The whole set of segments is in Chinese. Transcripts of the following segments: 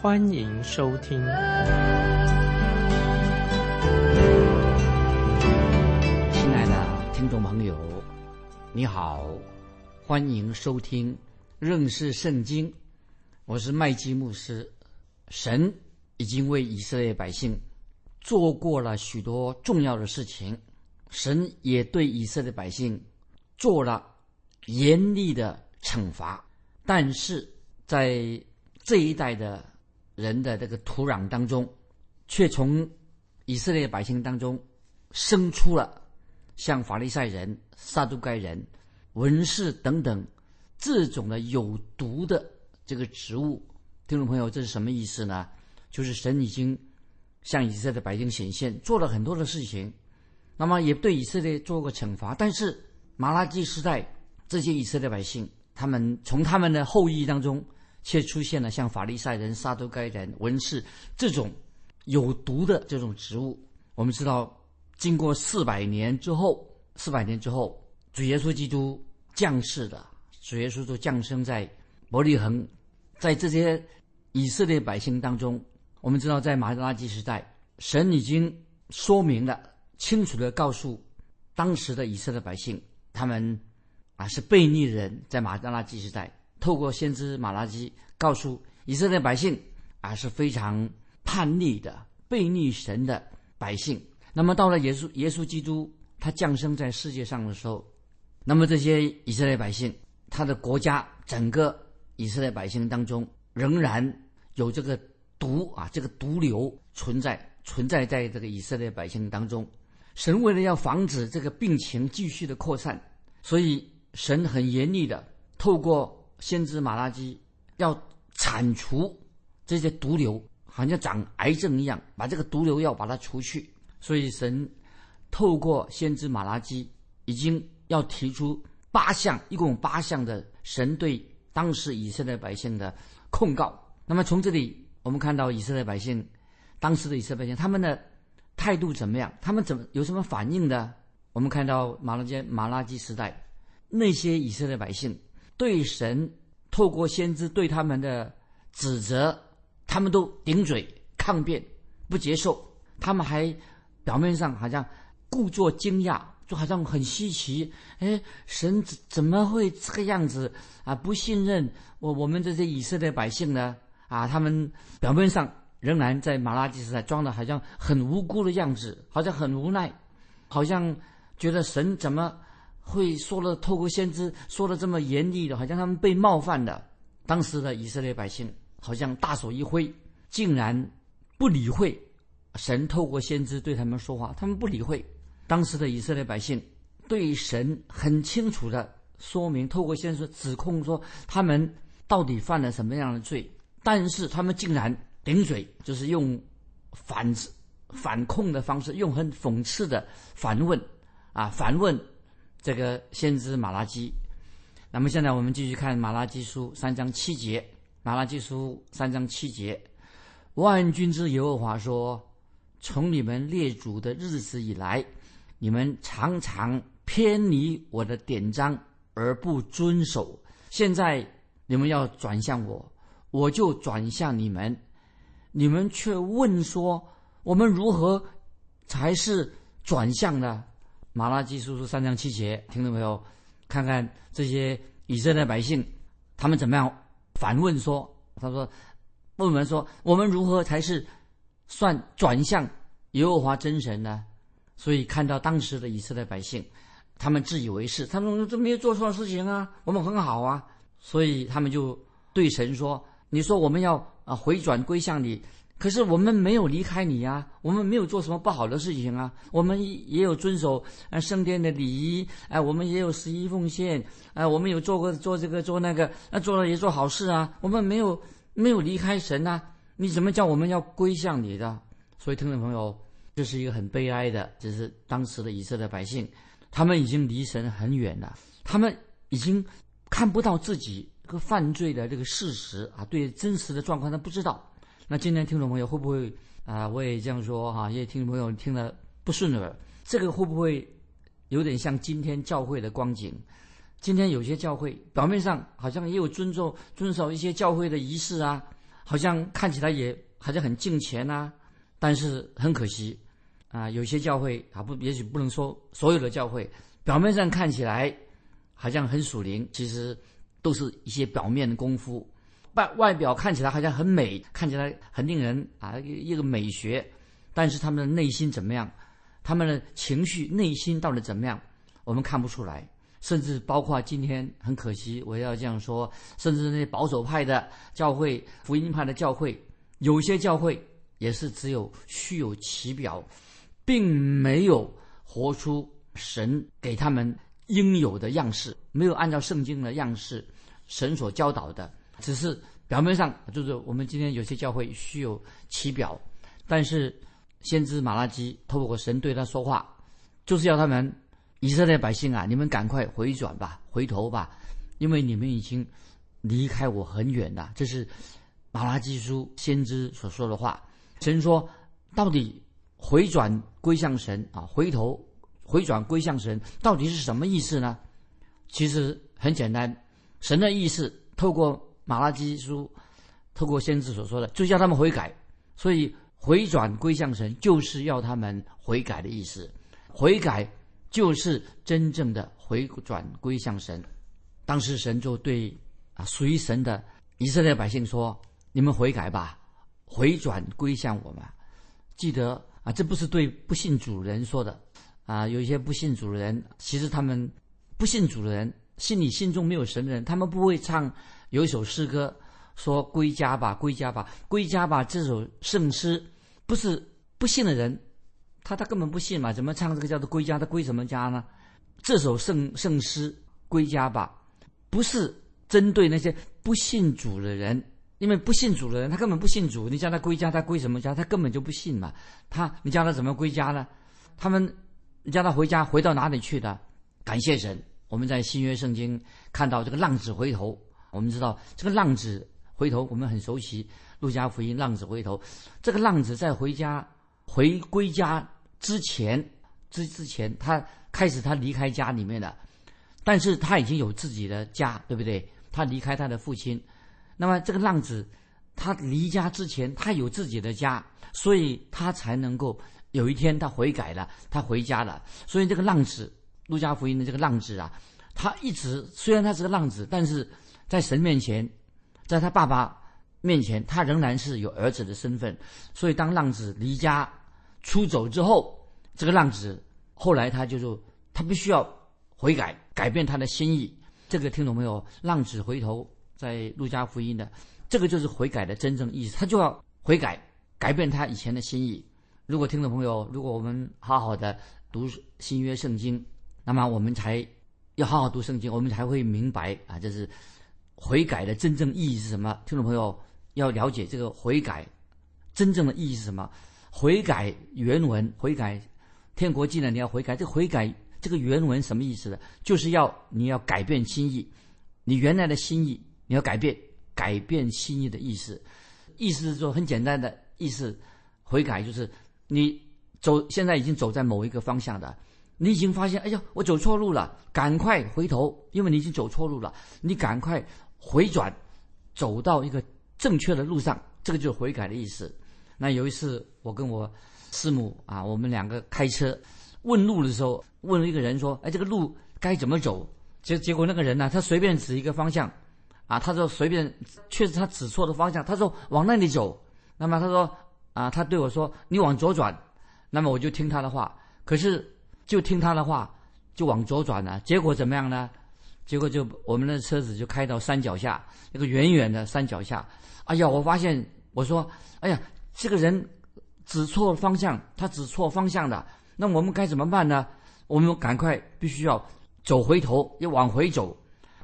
欢迎收听。亲爱的听众朋友，你好，欢迎收听认识圣经。我是麦基牧师。神已经为以色列百姓做过了许多重要的事情。神也对以色列百姓做了严厉的惩罚，但是在这一代的人的这个土壤当中，却从以色列百姓当中生出了像法利赛人、撒都该人、文士等等这种的有毒的这个植物。听众朋友，这是什么意思呢？就是神已经向以色列百姓显现，做了很多的事情。那么也对以色列做过惩罚，但是马拉基时代这些以色列百姓，他们从他们的后裔当中，却出现了像法利赛人、撒都该人、文士这种有毒的这种植物。我们知道，经过四百年之后，四百年之后，主耶稣基督降世的，主耶稣就降生在伯利恒，在这些以色列百姓当中，我们知道，在马拉基时代，神已经说明了。清楚的告诉当时的以色列百姓，他们啊是悖逆人，在马拉基时代，透过先知马拉基告诉以色列百姓啊是非常叛逆的、悖逆神的百姓。那么到了耶稣耶稣基督他降生在世界上的时候，那么这些以色列百姓，他的国家整个以色列百姓当中仍然有这个毒啊，这个毒瘤存在，存在在这个以色列百姓当中。神为了要防止这个病情继续的扩散，所以神很严厉的透过先知马拉基要铲除这些毒瘤，好像长癌症一样，把这个毒瘤要把它除去。所以神透过先知马拉基已经要提出八项，一共八项的神对当时以色列百姓的控告。那么从这里我们看到以色列百姓，当时的以色列百姓他们的。态度怎么样？他们怎么有什么反应的？我们看到马拉基马拉基时代，那些以色列百姓对神透过先知对他们的指责，他们都顶嘴抗辩，不接受。他们还表面上好像故作惊讶，就好像很稀奇。哎，神怎怎么会这个样子啊？不信任我我们这些以色列百姓呢？啊，他们表面上。仍然在马拉基时代装的好像很无辜的样子，好像很无奈，好像觉得神怎么会说了透过先知说的这么严厉的，好像他们被冒犯的。当时的以色列百姓好像大手一挥，竟然不理会神透过先知对他们说话，他们不理会。当时的以色列百姓对神很清楚的说明，透过先知指控说他们到底犯了什么样的罪，但是他们竟然。顶嘴就是用反反控的方式，用很讽刺的反问啊，反问这个先知马拉基。那么现在我们继续看马拉基书三章七节。马拉基书三章七节，万军之耶和华说：“从你们列祖的日子以来，你们常常偏离我的典章而不遵守。现在你们要转向我，我就转向你们。”你们却问说：“我们如何才是转向呢？”马拉基书书三章七节，听到没有？看看这些以色列百姓，他们怎么样反问说：“他说，问我们说，我们如何才是算转向耶和华真神呢？”所以看到当时的以色列百姓，他们自以为是，他们这没有做错事情啊，我们很好啊，所以他们就对神说：“你说我们要。”啊，回转归向你，可是我们没有离开你呀，我们没有做什么不好的事情啊，我们也有遵守啊圣殿的礼仪，哎，我们也有十一奉献，哎，我们有做过做这个做那个，那做了也做好事啊，我们没有没有离开神呐，你怎么叫我们要归向你的？所以，听众朋友，这是一个很悲哀的，就是当时的以色列百姓，他们已经离神很远了，他们已经看不到自己和犯罪的这个事实啊，对真实的状况他不知道。那今天听众朋友会不会啊？我也这样说哈，因为听众朋友听了不顺耳，这个会不会有点像今天教会的光景？今天有些教会表面上好像也有遵守遵守一些教会的仪式啊，好像看起来也好像很敬虔呐。但是很可惜，啊，有些教会啊不，也许不能说所有的教会，表面上看起来好像很属灵，其实都是一些表面的功夫，外外表看起来好像很美，看起来很令人啊一个美学，但是他们的内心怎么样？他们的情绪内心到底怎么样？我们看不出来，甚至包括今天很可惜，我要这样说，甚至那些保守派的教会、福音派的教会，有些教会。也是只有虚有其表，并没有活出神给他们应有的样式，没有按照圣经的样式，神所教导的，只是表面上就是我们今天有些教会虚有其表，但是先知马拉基透过神对他说话，就是要他们以色列百姓啊，你们赶快回转吧，回头吧，因为你们已经离开我很远了。这是马拉基书先知所说的话。神说：“到底回转归向神啊？回头回转归向神，到底是什么意思呢？其实很简单，神的意思透过马拉基书，透过先知所说的，就叫他们悔改。所以回转归向神，就是要他们悔改的意思。悔改就是真正的回转归向神。当时神就对啊属于神的以色列百姓说：‘你们悔改吧。’”回转归向我们，记得啊，这不是对不信主人说的啊。有一些不信主人，其实他们不信主人，心里心中没有神的人，他们不会唱有一首诗歌说“归家吧，归家吧，归家吧”这首圣诗，不是不信的人，他他根本不信嘛，怎么唱这个叫做“归家”？他归什么家呢？这首圣圣诗“归家吧”，不是针对那些不信主的人。因为不信主的人，他根本不信主。你叫他归家，他归什么家？他根本就不信嘛。他，你叫他怎么归家呢？他们，你叫他回家，回到哪里去的？感谢神，我们在新约圣经看到这个浪子回头。我们知道这个浪子回头，我们很熟悉路加福音浪子回头。这个浪子在回家回归家之前之之前，他开始他离开家里面的，但是他已经有自己的家，对不对？他离开他的父亲。那么这个浪子，他离家之前，他有自己的家，所以他才能够有一天他悔改了，他回家了。所以这个浪子，路加福音的这个浪子啊，他一直虽然他是个浪子，但是在神面前，在他爸爸面前，他仍然是有儿子的身份。所以当浪子离家出走之后，这个浪子后来他就说，他必须要悔改，改变他的心意。这个听懂没有？浪子回头。在路加福音的，这个就是悔改的真正意思，他就要悔改，改变他以前的心意。如果听众朋友，如果我们好好的读新约圣经，那么我们才要好好读圣经，我们才会明白啊，这是悔改的真正意义是什么。听众朋友要了解这个悔改真正的意义是什么？悔改原文，悔改天国进来你要悔改，这悔改这个原文什么意思呢？就是要你要改变心意，你原来的心意。你要改变，改变心意的意思，意思是说很简单的意思，悔改就是你走，现在已经走在某一个方向的，你已经发现，哎呀，我走错路了，赶快回头，因为你已经走错路了，你赶快回转，走到一个正确的路上，这个就是悔改的意思。那有一次，我跟我师母啊，我们两个开车问路的时候，问了一个人说，哎，这个路该怎么走？结结果那个人呢，他随便指一个方向。啊，他说随便，确实他指错的方向。他说往那里走，那么他说啊，他对我说你往左转，那么我就听他的话。可是就听他的话，就往左转了。结果怎么样呢？结果就我们的车子就开到山脚下，一个远远的山脚下。哎呀，我发现我说，哎呀，这个人指错方向，他指错方向的。那我们该怎么办呢？我们赶快必须要走回头，要往回走，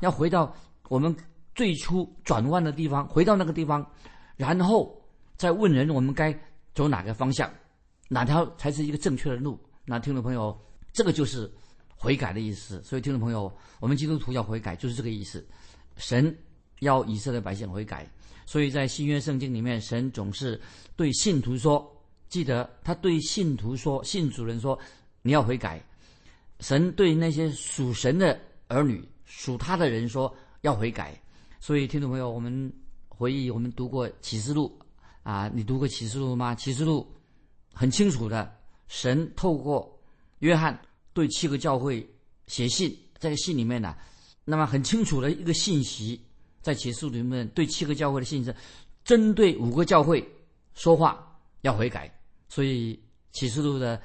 要回到我们。最初转弯的地方，回到那个地方，然后再问人我们该走哪个方向，哪条才是一个正确的路。那听众朋友，这个就是悔改的意思。所以听众朋友，我们基督徒要悔改，就是这个意思。神要以色列百姓悔改，所以在新约圣经里面，神总是对信徒说：“记得他对信徒说，信主人说，你要悔改。”神对那些属神的儿女、属他的人说要悔改。所以听众朋友，我们回忆我们读过启示录啊，你读过启示录吗？启示录很清楚的，神透过约翰对七个教会写信，在信里面呢。那么很清楚的一个信息，在启示录里面对七个教会的信是针对五个教会说话，要悔改。所以启示录的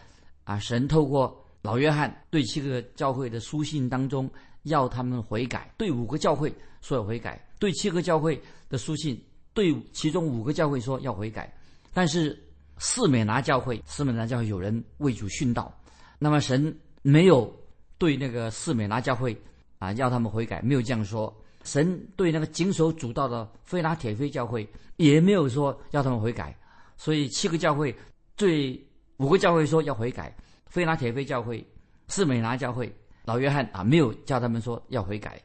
啊，神透过老约翰对七个教会的书信当中，要他们悔改。对五个教会说要悔改，对七个教会的书信，对其中五个教会说要悔改。但是四美拿教会，四美拿教会有人为主殉道，那么神没有对那个四美拿教会。啊，要他们悔改，没有这样说。神对那个谨守主道的菲拉铁菲教会也没有说要他们悔改。所以七个教会对五个教会说要悔改，菲拉铁菲教会、四美拿教会、老约翰啊，没有叫他们说要悔改。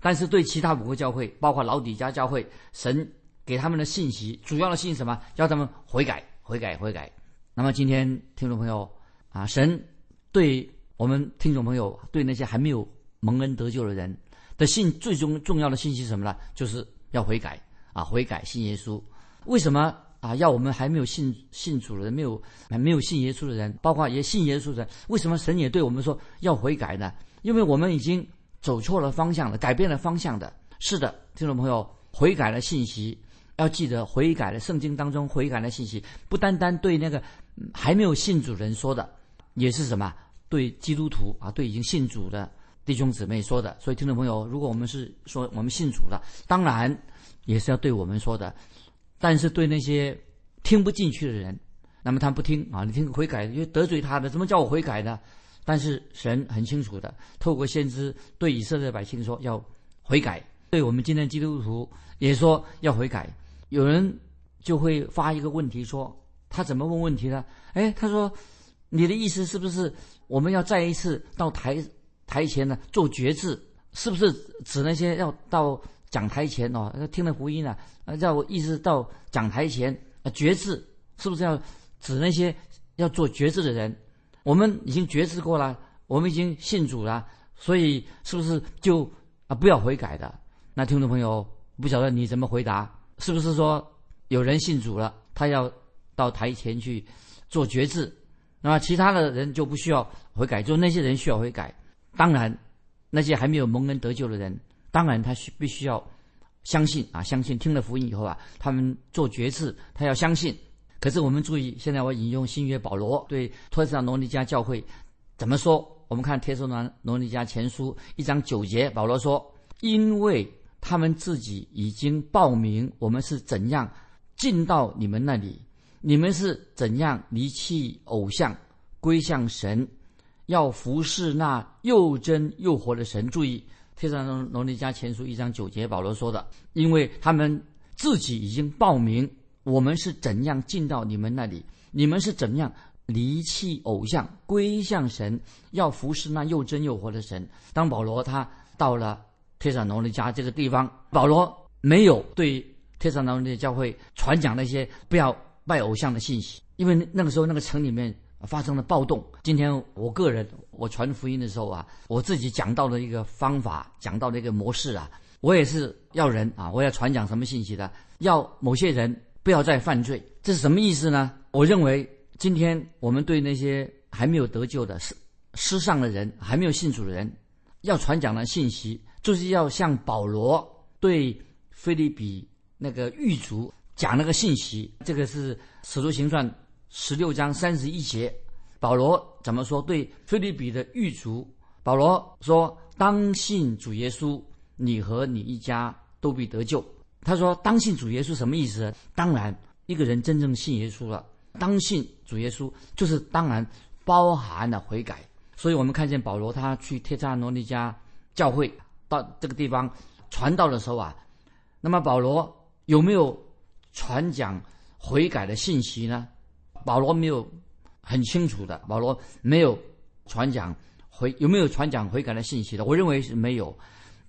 但是对其他五个教会，包括老底家教会，神给他们的信息，主要的信息什么？要他们悔改，悔改，悔改。那么今天听众朋友啊，神对我们听众朋友，对那些还没有。蒙恩得救的人的信，最终重要的信息是什么呢？就是要悔改啊，悔改信耶稣。为什么啊？要我们还没有信信主的人，没有还没有信耶稣的人，包括也信耶稣的人，为什么神也对我们说要悔改呢？因为我们已经走错了方向了，改变了方向的。是的，听众朋友，悔改的信息要记得，悔改的圣经当中悔改的信息，不单单对那个还没有信主人说的，也是什么？对基督徒啊，对已经信主的。弟兄姊妹说的，所以听众朋友，如果我们是说我们信主的，当然也是要对我们说的。但是对那些听不进去的人，那么他不听啊，你听悔改，因为得罪他的，怎么叫我悔改呢？但是神很清楚的，透过先知对以色列百姓说要悔改，对我们今天基督徒也说要悔改。有人就会发一个问题说，他怎么问问题呢？哎，他说你的意思是不是我们要再一次到台？台前呢做决志，是不是指那些要到讲台前哦？听了福音呢，要意思到讲台前啊决志，是不是要指那些要做决志的人？我们已经决志过了，我们已经信主了，所以是不是就啊不要悔改的？那听众朋友不晓得你怎么回答？是不是说有人信主了，他要到台前去做决志，那么其他的人就不需要悔改，就那些人需要悔改？当然，那些还没有蒙恩得救的人，当然他需必须要相信啊，相信听了福音以后啊，他们做决志，他要相信。可是我们注意，现在我引用新约保罗对托斯塔罗尼迦教会怎么说？我们看帖撒罗尼迦前书一章九节，保罗说：“因为他们自己已经报名，我们是怎样进到你们那里，你们是怎样离弃偶像，归向神。”要服侍那又真又活的神。注意，《天上罗罗尼加前书》一章九节，保罗说的，因为他们自己已经报名，我们是怎样进到你们那里，你们是怎样离弃偶像，归向神，要服侍那又真又活的神。当保罗他到了天上罗尼加这个地方，保罗没有对天上罗尼迦教会传讲那些不要拜偶像的信息，因为那个时候那个城里面。发生了暴动。今天我个人我传福音的时候啊，我自己讲到的一个方法，讲到的一个模式啊，我也是要人啊，我要传讲什么信息的？要某些人不要再犯罪，这是什么意思呢？我认为今天我们对那些还没有得救的失失丧的人，还没有信主的人，要传讲的信息，就是要像保罗对菲利比那个狱卒讲那个信息。这个是使徒行传。十六章三十一节，保罗怎么说？对菲利比的狱卒，保罗说：“当信主耶稣，你和你一家都必得救。”他说：“当信主耶稣什么意思？当然，一个人真正信耶稣了，当信主耶稣就是当然包含了悔改。所以我们看见保罗他去帖撒罗尼迦教会到这个地方传道的时候啊，那么保罗有没有传讲？悔改的信息呢？保罗没有很清楚的，保罗没有传讲悔有没有传讲悔改的信息的？我认为是没有。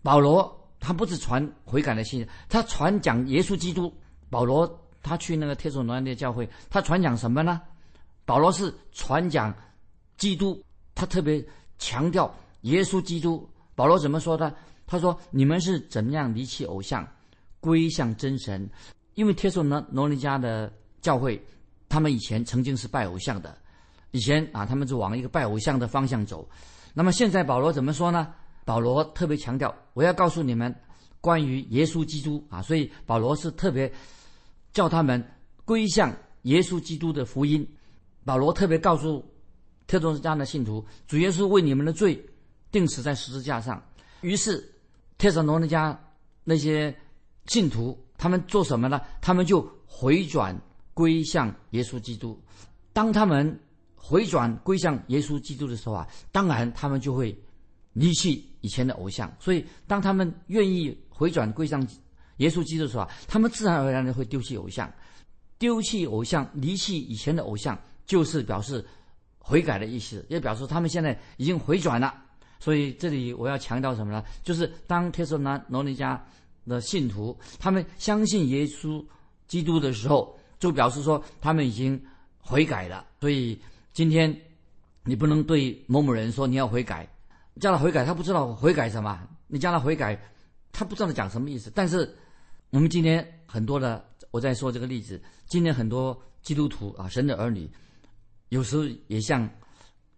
保罗他不是传悔改的信息，他传讲耶稣基督。保罗他去那个帖撒罗尼迦教会，他传讲什么呢？保罗是传讲基督，他特别强调耶稣基督。保罗怎么说的？他说：“你们是怎么样离弃偶像，归向真神？因为帖撒罗尼迦的教会。”他们以前曾经是拜偶像的，以前啊，他们就往一个拜偶像的方向走。那么现在保罗怎么说呢？保罗特别强调，我要告诉你们关于耶稣基督啊，所以保罗是特别叫他们归向耶稣基督的福音。保罗特别告诉特种家的信徒，主耶稣为你们的罪钉死在十字架上。于是特撒罗尼迦那些信徒他们做什么呢？他们就回转。归向耶稣基督，当他们回转归向耶稣基督的时候啊，当然他们就会离弃以前的偶像。所以，当他们愿意回转归向耶稣基督的时候啊，他们自然而然的会丢弃偶像，丢弃偶像，离弃以前的偶像，就是表示悔改的意思，也表示他们现在已经回转了。所以，这里我要强调什么呢？就是当帖撒罗尼迦的信徒他们相信耶稣基督的时候。就表示说他们已经悔改了，所以今天你不能对某某人说你要悔改，叫他悔改，他不知道悔改什么，你叫他悔改，他不知道讲什么意思。但是我们今天很多的，我在说这个例子，今天很多基督徒啊，神的儿女，有时候也像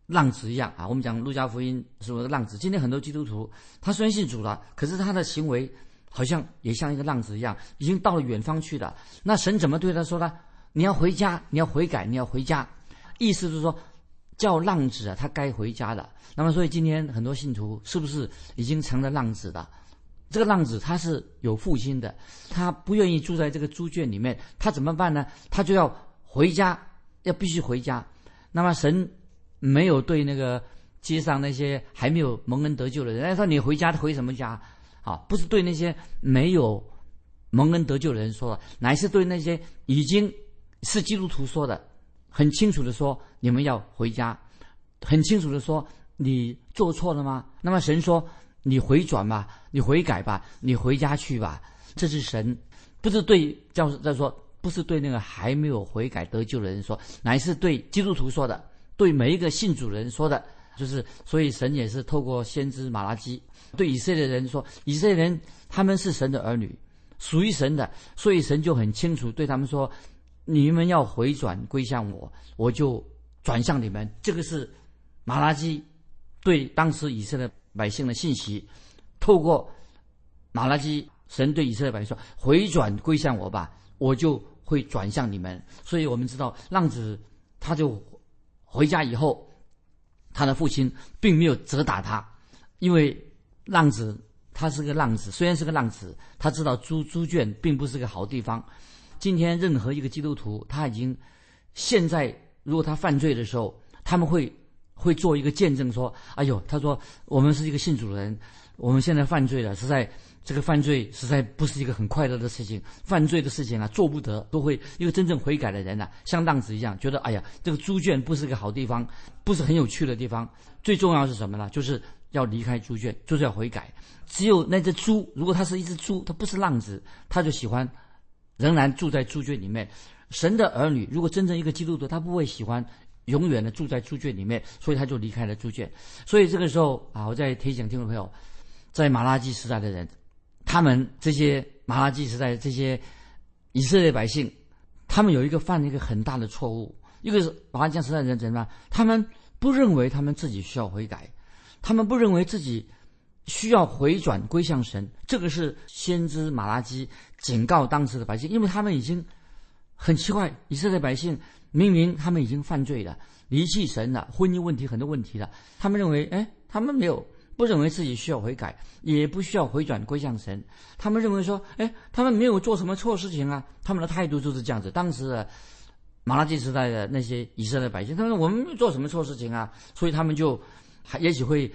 浪子一样啊。我们讲路加福音是不是浪子，今天很多基督徒他虽然信主了，可是他的行为。好像也像一个浪子一样，已经到了远方去了。那神怎么对他说呢？你要回家，你要悔改，你要回家。意思是说，叫浪子啊，他该回家的。那么，所以今天很多信徒是不是已经成了浪子的？这个浪子他是有父亲的，他不愿意住在这个猪圈里面，他怎么办呢？他就要回家，要必须回家。那么神没有对那个街上那些还没有蒙恩得救的人，说你回家回什么家？啊，不是对那些没有蒙恩得救的人说的，乃是对那些已经是基督徒说的，很清楚的说，你们要回家，很清楚的说，你做错了吗？那么神说，你回转吧，你悔改吧，你回家去吧。这是神，不是对教在说，不是对那个还没有悔改得救的人说，乃是对基督徒说的，对每一个信主人说的。就是，所以神也是透过先知马拉基对以色列人说：“以色列人他们是神的儿女，属于神的，所以神就很清楚对他们说：你们要回转归向我，我就转向你们。”这个是马拉基对当时以色列百姓的信息。透过马拉基，神对以色列百姓说：“回转归向我吧，我就会转向你们。”所以我们知道，浪子他就回家以后。他的父亲并没有责打他，因为浪子他是个浪子，虽然是个浪子，他知道猪猪圈并不是个好地方。今天任何一个基督徒，他已经现在如果他犯罪的时候，他们会会做一个见证说：“哎呦，他说我们是一个信主的人，我们现在犯罪了，实在。”这个犯罪实在不是一个很快乐的事情，犯罪的事情啊，做不得，都会一个真正悔改的人啊，像浪子一样，觉得哎呀，这个猪圈不是个好地方，不是很有趣的地方。最重要是什么呢？就是要离开猪圈，就是要悔改。只有那只猪，如果它是一只猪，它不是浪子，他就喜欢仍然住在猪圈里面。神的儿女，如果真正一个基督徒，他不会喜欢永远的住在猪圈里面，所以他就离开了猪圈。所以这个时候啊，我在提醒听众朋友，在马拉基时代的人。他们这些马拉基时代这些以色列百姓，他们有一个犯了一个很大的错误，一个是马拉基时代的人怎么样？他们不认为他们自己需要悔改，他们不认为自己需要回转归向神。这个是先知马拉基警告当时的百姓，因为他们已经很奇怪，以色列百姓明明他们已经犯罪了，离弃神了，婚姻问题很多问题了，他们认为，哎，他们没有。不认为自己需要悔改，也不需要回转归向神。他们认为说，哎，他们没有做什么错事情啊。他们的态度就是这样子。当时的马拉基时代的那些以色列百姓，他说我们没做什么错事情啊，所以他们就还也许会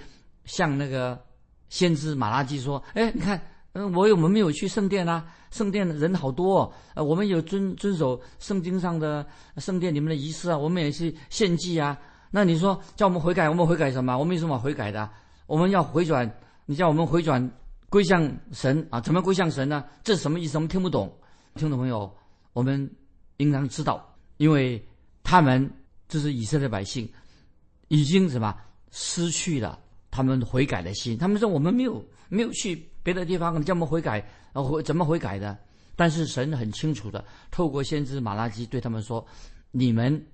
向那个先知马拉基说，哎，你看嗯，我有我们没有去圣殿啊？圣殿的人好多，哦，呃，我们有遵遵守圣经上的圣殿里面的仪式啊，我们也是献祭啊。那你说叫我们悔改，我们悔改什么？我们有什么悔改的？我们要回转，你叫我们回转归向神啊？怎么归向神呢？这是什么意思？我们听不懂。听众朋友，我们应当知道，因为他们就是以色列百姓，已经什么失去了他们悔改的心。他们说我们没有没有去别的地方，你叫我们悔改，然后怎么悔改的？但是神很清楚的，透过先知马拉基对他们说：“你们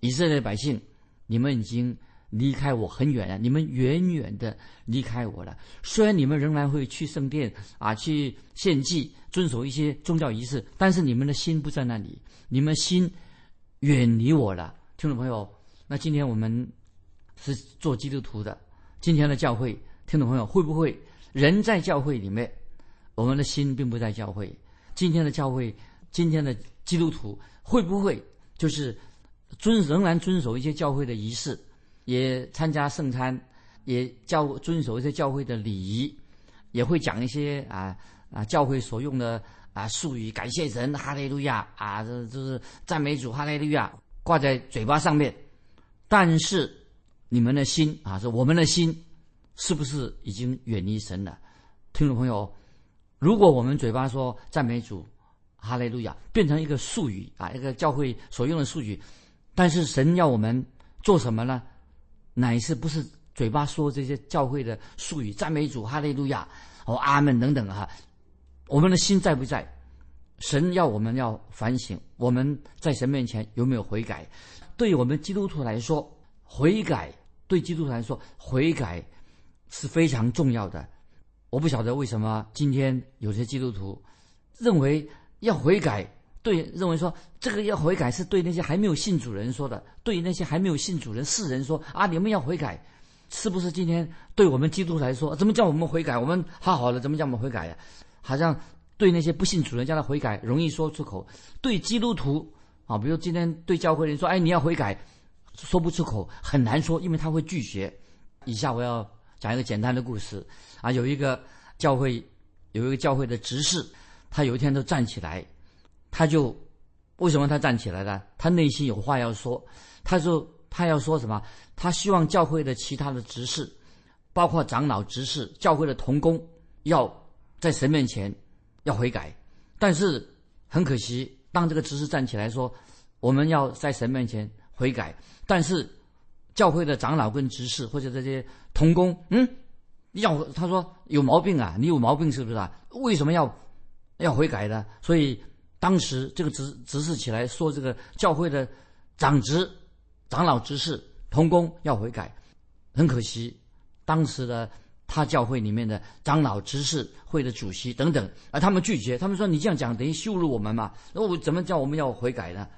以色列百姓。”你们已经离开我很远了，你们远远的离开我了。虽然你们仍然会去圣殿啊，去献祭，遵守一些宗教仪式，但是你们的心不在那里，你们心远离我了。听众朋友，那今天我们是做基督徒的，今天的教会，听众朋友会不会人在教会里面，我们的心并不在教会？今天的教会，今天的基督徒会不会就是？遵仍然遵守一些教会的仪式，也参加圣餐，也教遵守一些教会的礼仪，也会讲一些啊啊教会所用的啊术语，感谢神，哈利路亚啊，这就是赞美主，哈利路亚挂在嘴巴上面。但是你们的心啊，是我们的心，是不是已经远离神了？听众朋友，如果我们嘴巴说赞美主，哈利路亚，变成一个术语啊，一个教会所用的术语。但是神要我们做什么呢？乃是不是嘴巴说这些教会的术语，赞美主、哈利路亚、哦阿门等等哈？我们的心在不在？神要我们要反省，我们在神面前有没有悔改？对我们基督徒来说，悔改对基督徒来说，悔改是非常重要的。我不晓得为什么今天有些基督徒认为要悔改。对，认为说这个要悔改是对那些还没有信主人说的，对那些还没有信主人世人说啊，你们要悔改，是不是？今天对我们基督徒来说，怎么叫我们悔改？我们好好的，怎么叫我们悔改呀？好像对那些不信主人叫他悔改容易说出口，对基督徒啊，比如今天对教会人说，哎，你要悔改，说不出口，很难说，因为他会拒绝。以下我要讲一个简单的故事啊，有一个教会，有一个教会的执事，他有一天都站起来。他就为什么他站起来了？他内心有话要说。他说他要说什么？他希望教会的其他的执事，包括长老、执事、教会的同工，要在神面前要悔改。但是很可惜，当这个执事站起来说我们要在神面前悔改，但是教会的长老跟执事或者这些同工，嗯，要他说有毛病啊，你有毛病是不是啊？为什么要要悔改的？所以。当时这个执执事起来说，这个教会的长执、长老执事、同工要悔改，很可惜，当时的他教会里面的长老执事会的主席等等，而他们拒绝，他们说你这样讲等于羞辱我们嘛？那我怎么叫我们要悔改呢？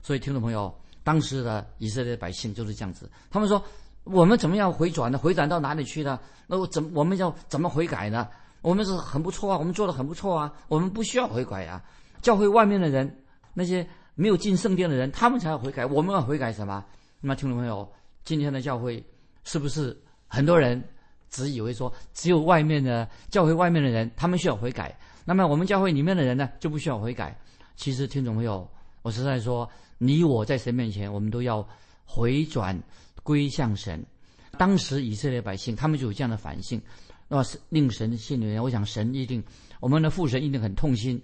所以听众朋友，当时的以色列百姓就是这样子，他们说我们怎么样回转呢？回转到哪里去呢？那我怎我们要怎么悔改呢？我们是很不错啊，我们做的很不错啊，我们不需要悔改啊。教会外面的人，那些没有进圣殿的人，他们才要悔改。我们要悔改什么？那么听众朋友，今天的教会是不是很多人只以为说只有外面的教会外面的人他们需要悔改？那么我们教会里面的人呢就不需要悔改？其实听众朋友，我实在说，你我在神面前，我们都要回转归向神。当时以色列百姓他们就有这样的反省，那是令神心里面，我想神一定，我们的父神一定很痛心。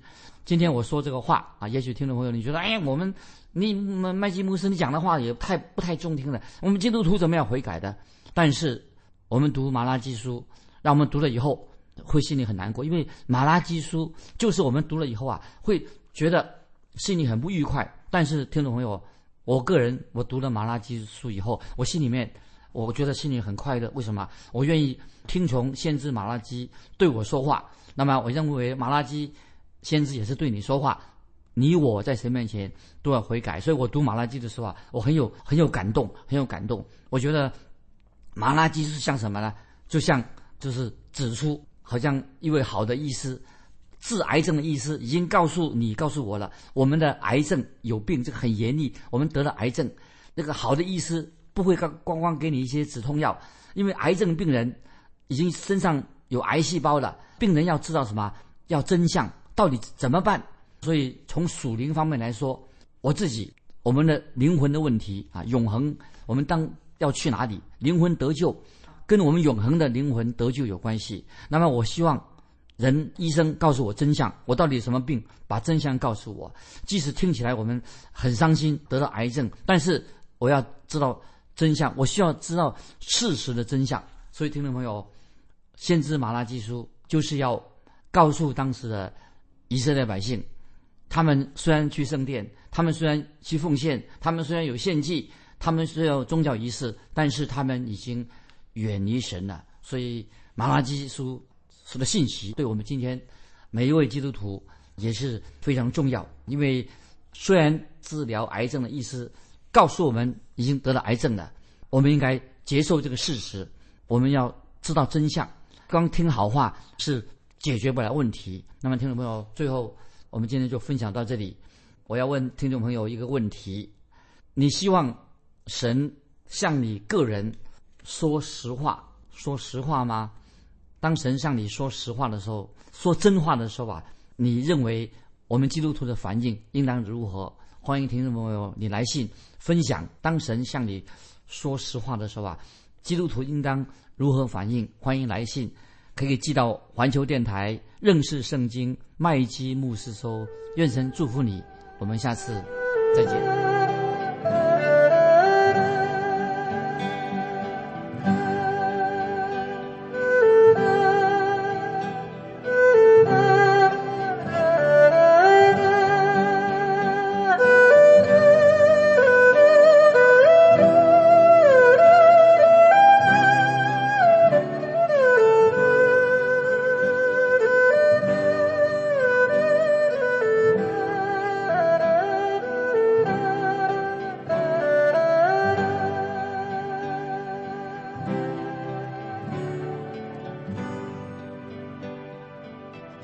今天我说这个话啊，也许听众朋友你觉得，哎，我们你麦麦基牧师你讲的话也太不太中听了。我们基督徒怎么样悔改的？但是我们读马拉基书，让我们读了以后会心里很难过，因为马拉基书就是我们读了以后啊，会觉得心里很不愉快。但是听众朋友，我个人我读了马拉基书以后，我心里面我觉得心里很快乐。为什么？我愿意听从先知马拉基对我说话。那么我认为马拉基。先知也是对你说话，你我在神面前都要悔改。所以我读马拉基的时候啊，我很有很有感动，很有感动。我觉得马拉基是像什么呢？就像就是指出，好像一位好的医师，治癌症的医师已经告诉你，告诉我了，我们的癌症有病，这个很严厉，我们得了癌症。那个好的医师不会光光光给你一些止痛药，因为癌症病人已经身上有癌细胞了，病人要知道什么？要真相，到底怎么办？所以从属灵方面来说，我自己我们的灵魂的问题啊，永恒，我们当要去哪里？灵魂得救，跟我们永恒的灵魂得救有关系。那么我希望人医生告诉我真相，我到底什么病？把真相告诉我。即使听起来我们很伤心，得到癌症，但是我要知道真相，我需要知道事实的真相。所以听众朋友，先知马拉基书就是要告诉当时的以色列百姓。他们虽然去圣殿，他们虽然去奉献，他们虽然有献祭，他们虽然有宗教仪式，但是他们已经远离神了。所以马拉基书说的信息，对我们今天每一位基督徒也是非常重要。因为虽然治疗癌症的意思告诉我们已经得了癌症了，我们应该接受这个事实，我们要知道真相。光听好话是解决不了问题。那么，听众朋友，最后。我们今天就分享到这里。我要问听众朋友一个问题：你希望神向你个人说实话、说实话吗？当神向你说实话的时候，说真话的时候啊，你认为我们基督徒的反应应当如何？欢迎听众朋友你来信分享。当神向你说实话的时候啊，基督徒应当如何反应？欢迎来信。可以寄到环球电台认识圣经麦基牧师收，愿神祝福你，我们下次再见。